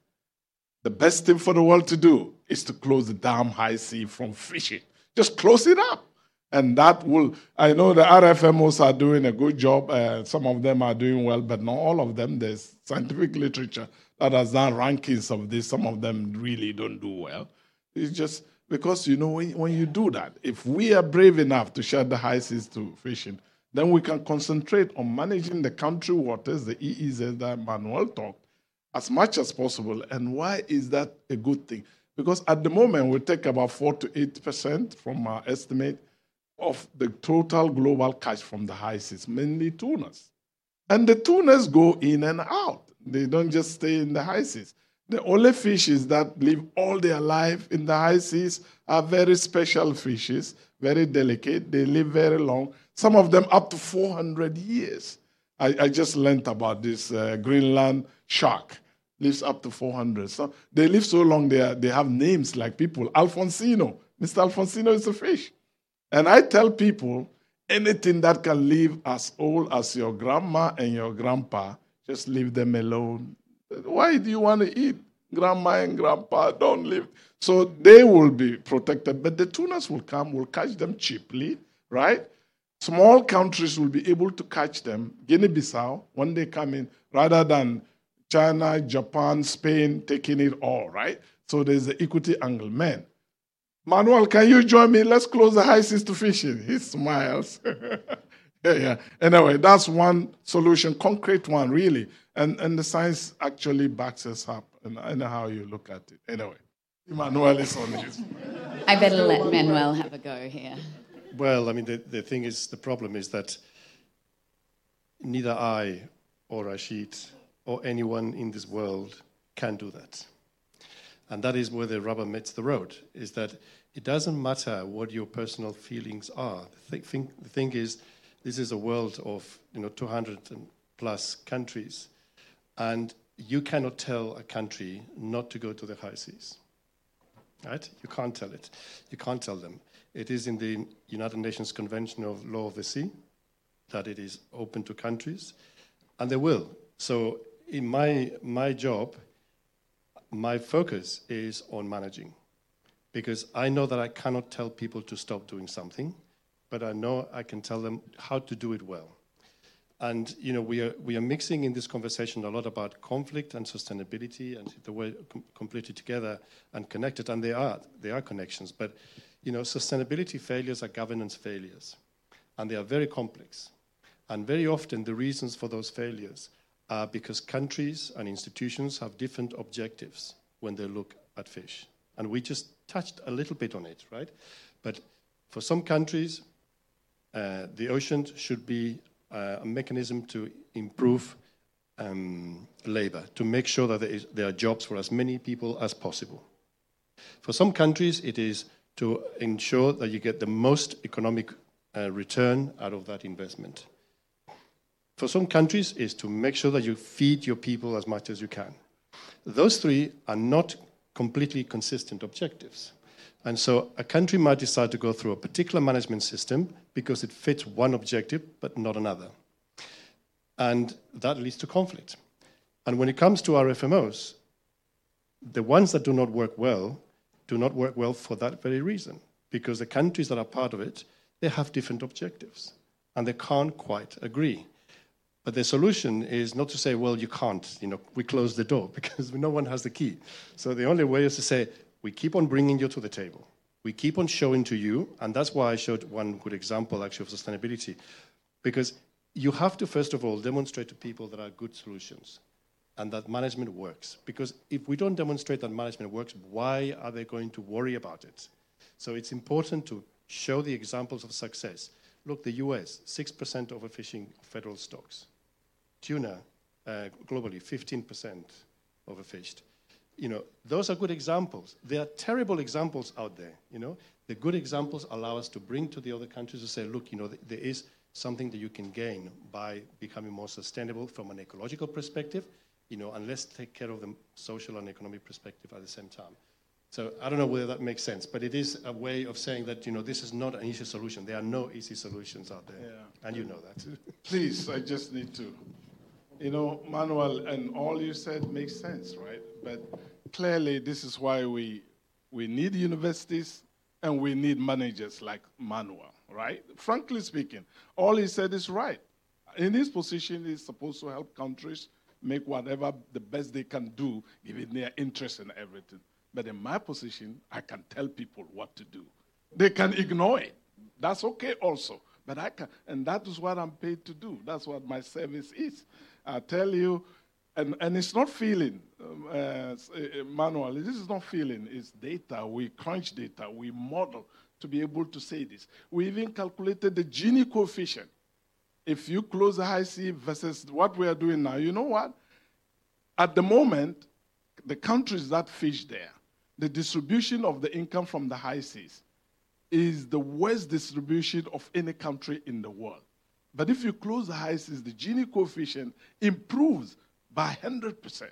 the best thing for the world to do is to close the damn high sea from fishing. Just close it up. And that will, I know the RFMOs are doing a good job. Uh, some of them are doing well, but not all of them. There's scientific literature that has done rankings of this. Some of them really don't do well. It's just because, you know, when, when you do that, if we are brave enough to shut the high seas to fishing, then we can concentrate on managing the country waters, the EEZ that Manuel talked, as much as possible. And why is that a good thing? Because at the moment, we take about 4 to 8% from our estimate of the total global catch from the high seas, mainly tunas. And the tunas go in and out. They don't just stay in the high seas. The only fishes that live all their life in the high seas are very special fishes, very delicate. They live very long, some of them up to 400 years. I, I just learned about this uh, Greenland shark, lives up to 400. So they live so long, they, are, they have names like people. Alfonsino, Mr. Alfonsino is a fish. And I tell people anything that can live as old as your grandma and your grandpa, just leave them alone. Why do you want to eat? Grandma and grandpa don't live. So they will be protected, but the tunas will come, will catch them cheaply, right? Small countries will be able to catch them, Guinea Bissau, when they come in, rather than China, Japan, Spain taking it all, right? So there's the equity angle. Man, Manuel, can you join me? Let's close the high seas to fishing. He smiles. *laughs* yeah, yeah. Anyway, that's one solution, concrete one, really. And, and the science actually backs us up and, and how you look at it. Anyway, Manuel is on his.
I better let Manuel have a go here.
Well, I mean, the, the thing is, the problem is that neither I or Rashid or anyone in this world can do that. And that is where the rubber meets the road, is that it doesn't matter what your personal feelings are. The thing, the thing is, this is a world of you know 200 plus countries, and you cannot tell a country not to go to the high seas. Right? You can't tell it. You can't tell them. It is in the United Nations Convention of Law of the Sea that it is open to countries, and they will. So, in my my job my focus is on managing because I know that I cannot tell people to stop doing something, but I know I can tell them how to do it well. And you know, we are we are mixing in this conversation a lot about conflict and sustainability, and the way com- completely together and connected. And they are they are connections, but you know, sustainability failures are governance failures, and they are very complex. And very often, the reasons for those failures are because countries and institutions have different objectives when they look at fish. And we just touched a little bit on it, right? But for some countries, uh, the ocean should be uh, a mechanism to improve um, labor, to make sure that there, is, there are jobs for as many people as possible. For some countries, it is to ensure that you get the most economic uh, return out of that investment for some countries is to make sure that you feed your people as much as you can. Those three are not completely consistent objectives. And so a country might decide to go through a particular management system because it fits one objective but not another. And that leads to conflict. And when it comes to RFMOs, the ones that do not work well do not work well for that very reason, because the countries that are part of it, they have different objectives and they can't quite agree. But the solution is not to say, well, you can't, you know, we close the door *laughs* because no one has the key. So the only way is to say, we keep on bringing you to the table. We keep on showing to you, and that's why I showed one good example actually of sustainability. Because you have to, first of all, demonstrate to people that are good solutions. and that management works. Because if we don't demonstrate that management works, why are they going to worry about it? So it's important to show the examples of success. Look, the US, 6% overfishing federal stocks. Tuna, uh, globally, 15% overfished. You know, those are good examples. There are terrible examples out there, you know. The good examples allow us to bring to the other countries to say, look, you know, there is something that you can gain by becoming more sustainable from an ecological perspective, you know, and let's take care of the social and economic perspective at the same time. So I don't know whether that makes sense, but it is a way of saying that, you know, this is not an easy solution. There are no easy solutions out there. Yeah. And you know that. *laughs*
Please, I just need to. You know, Manuel, and all you said makes sense, right? But clearly, this is why we, we need universities and we need managers like Manuel, right? Frankly speaking, all he said is right. In his position, he's supposed to help countries make whatever the best they can do, given their interest in everything. But in my position, I can tell people what to do. They can ignore it. That's okay also. But I can, and that is what I'm paid to do. That's what my service is. I tell you, and, and it's not feeling, um, uh, uh, Manuel, this is not feeling, it's data. We crunch data, we model to be able to say this. We even calculated the Gini coefficient. If you close the high sea versus what we are doing now, you know what? At the moment, the countries that fish there, the distribution of the income from the high seas is the worst distribution of any country in the world. But if you close the high seas, the Gini coefficient improves by 100%.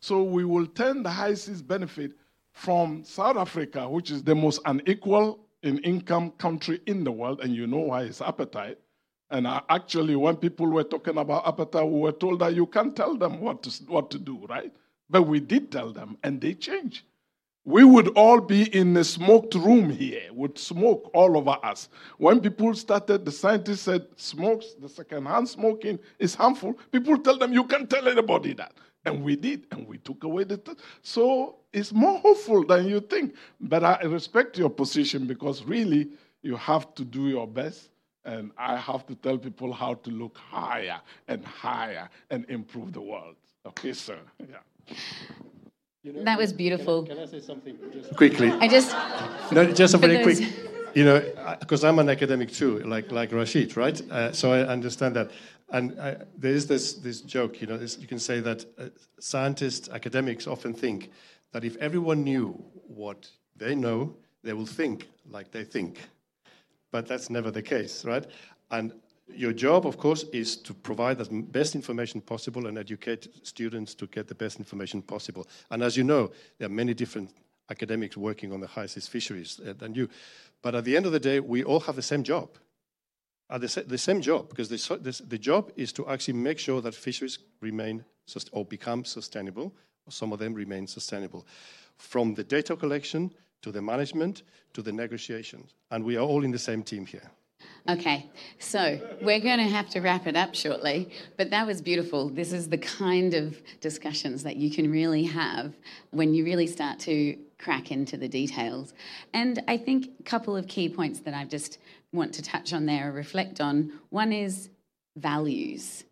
So we will turn the high seas benefit from South Africa, which is the most unequal in income country in the world, and you know why it's apartheid. And uh, actually, when people were talking about apartheid, we were told that you can't tell them what to, what to do, right? But we did tell them, and they changed. We would all be in a smoked room here with smoke all over us. When people started, the scientists said smokes, the secondhand smoking is harmful. People tell them you can't tell anybody that. And we did, and we took away the. T- so it's more hopeful than you think. But I respect your position because really you have to do your best. And I have to tell people how to look higher and higher and improve the world. Okay, sir? Yeah.
You know, that was beautiful.
Can I, can I say something just quickly?
I just.
No, just a very quick. You know, because I'm an academic too, like like Rashid, right? Uh, so I understand that. And I, there is this this joke. You know, this, you can say that uh, scientists, academics often think that if everyone knew what they know, they will think like they think. But that's never the case, right? And your job, of course, is to provide the best information possible and educate students to get the best information possible. And as you know, there are many different academics working on the high seas fisheries uh, than you. But at the end of the day, we all have the same job. Uh, the, the, same job, because the, this, the job is to actually make sure that fisheries remain or become sustainable, or some of them remain sustainable, from the data collection to the management to the negotiations. And we are all in the same team here.
Okay, so we're going to have to wrap it up shortly, but that was beautiful. This is the kind of discussions that you can really have when you really start to crack into the details. And I think a couple of key points that I just want to touch on there or reflect on. One is values.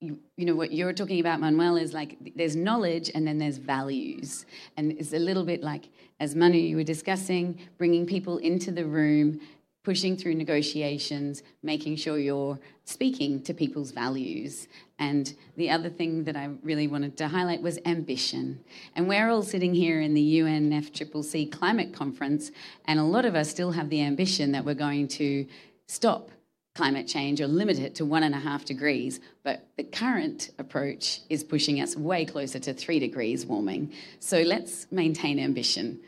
You, you, know what you're talking about manuel is like there's knowledge and then there's values and it's a little bit like as manu you were discussing bringing people into the room pushing through negotiations, making sure you're speaking to people's values. And the other thing that I really wanted to highlight was ambition. And we're all sitting here in the UNFCCC climate conference, and a lot of us still have the ambition that we're going to stop climate change or limit it to one and a half degrees. But the current approach is pushing us way closer to three degrees warming. So let's maintain ambition.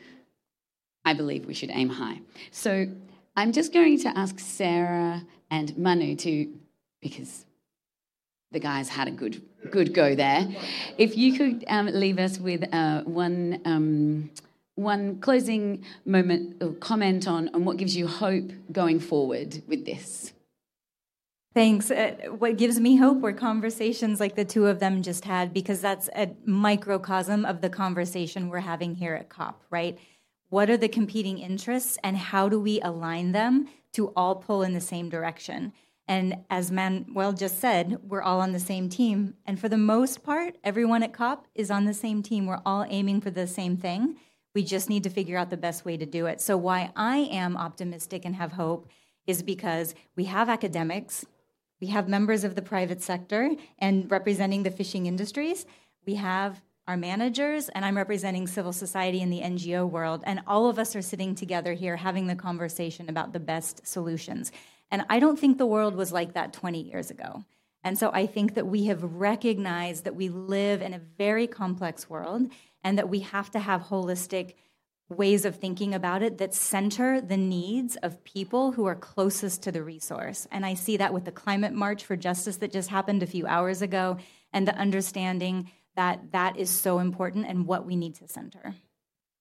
I believe we should aim high. So I'm just going to ask Sarah and Manu to, because the guys had a good good go there. If you could um, leave us with uh, one um, one closing moment or comment on, on what gives you hope going forward with this.
Thanks. Uh, what gives me hope were conversations like the two of them just had, because that's a microcosm of the conversation we're having here at COP, right? What are the competing interests and how do we align them to all pull in the same direction And as Manuel just said, we're all on the same team. And for the most part, everyone at COP is on the same team. We're all aiming for the same thing. We just need to figure out the best way to do it. So, why I am optimistic and have hope is because we have academics, we have members of the private sector and representing the fishing industries, we have our managers, and I'm representing civil society in the NGO world. And all of us are sitting together here having the conversation about the best solutions. And I don't think the world was like that 20 years ago. And so I think that we have recognized that we live in a very complex world and that we have to have holistic ways of thinking about it that center the needs of people who are closest to the resource. And I see that with the climate march for justice that just happened a few hours ago and the understanding that that is so important and what we need to center.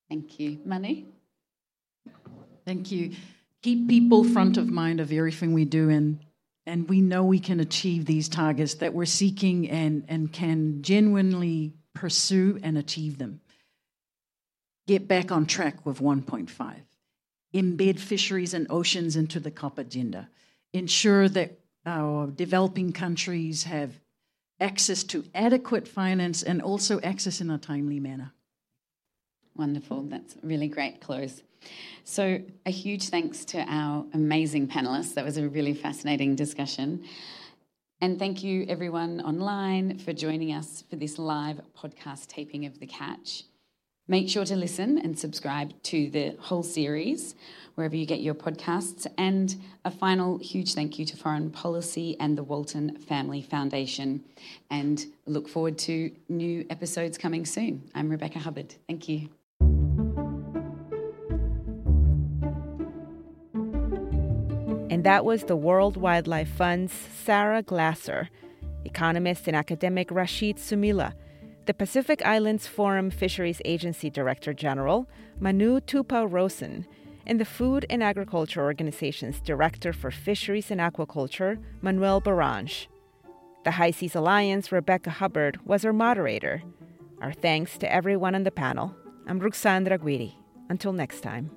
Thank you. Manu?
Thank you keep people front of mind of everything we do and and we know we can achieve these targets that we're seeking and, and can genuinely pursue and achieve them. Get back on track with 1.5. Embed fisheries and oceans into the COP agenda. Ensure that our developing countries have access to adequate finance and also access in a timely manner.
Wonderful. That's really great close. So, a huge thanks to our amazing panelists. That was a really fascinating discussion. And thank you, everyone online, for joining us for this live podcast taping of The Catch. Make sure to listen and subscribe to the whole series wherever you get your podcasts. And a final huge thank you to Foreign Policy and the Walton Family Foundation. And look forward to new episodes coming soon. I'm Rebecca Hubbard. Thank you.
And that was the World Wildlife Fund's Sarah Glaser, economist and academic Rashid Sumaila, the Pacific Islands Forum Fisheries Agency Director General, Manu Tupou Rosen, and the Food and Agriculture Organization's Director for Fisheries and Aquaculture, Manuel Barange. The High Seas Alliance, Rebecca Hubbard, was our moderator. Our thanks to everyone on the panel. I'm Ruxandra Guidi. Until next time.